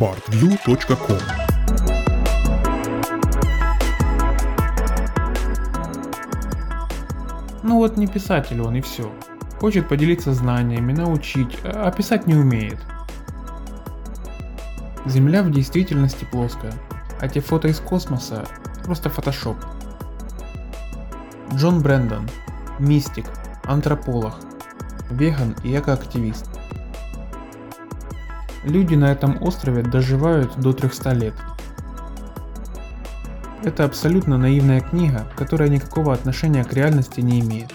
bartview.com Ну вот не писатель он и все. Хочет поделиться знаниями, научить, а писать не умеет. Земля в действительности плоская, а те фото из космоса – просто фотошоп. Джон Брэндон, мистик, антрополог, веган и экоактивист. Люди на этом острове доживают до 300 лет. Это абсолютно наивная книга, которая никакого отношения к реальности не имеет.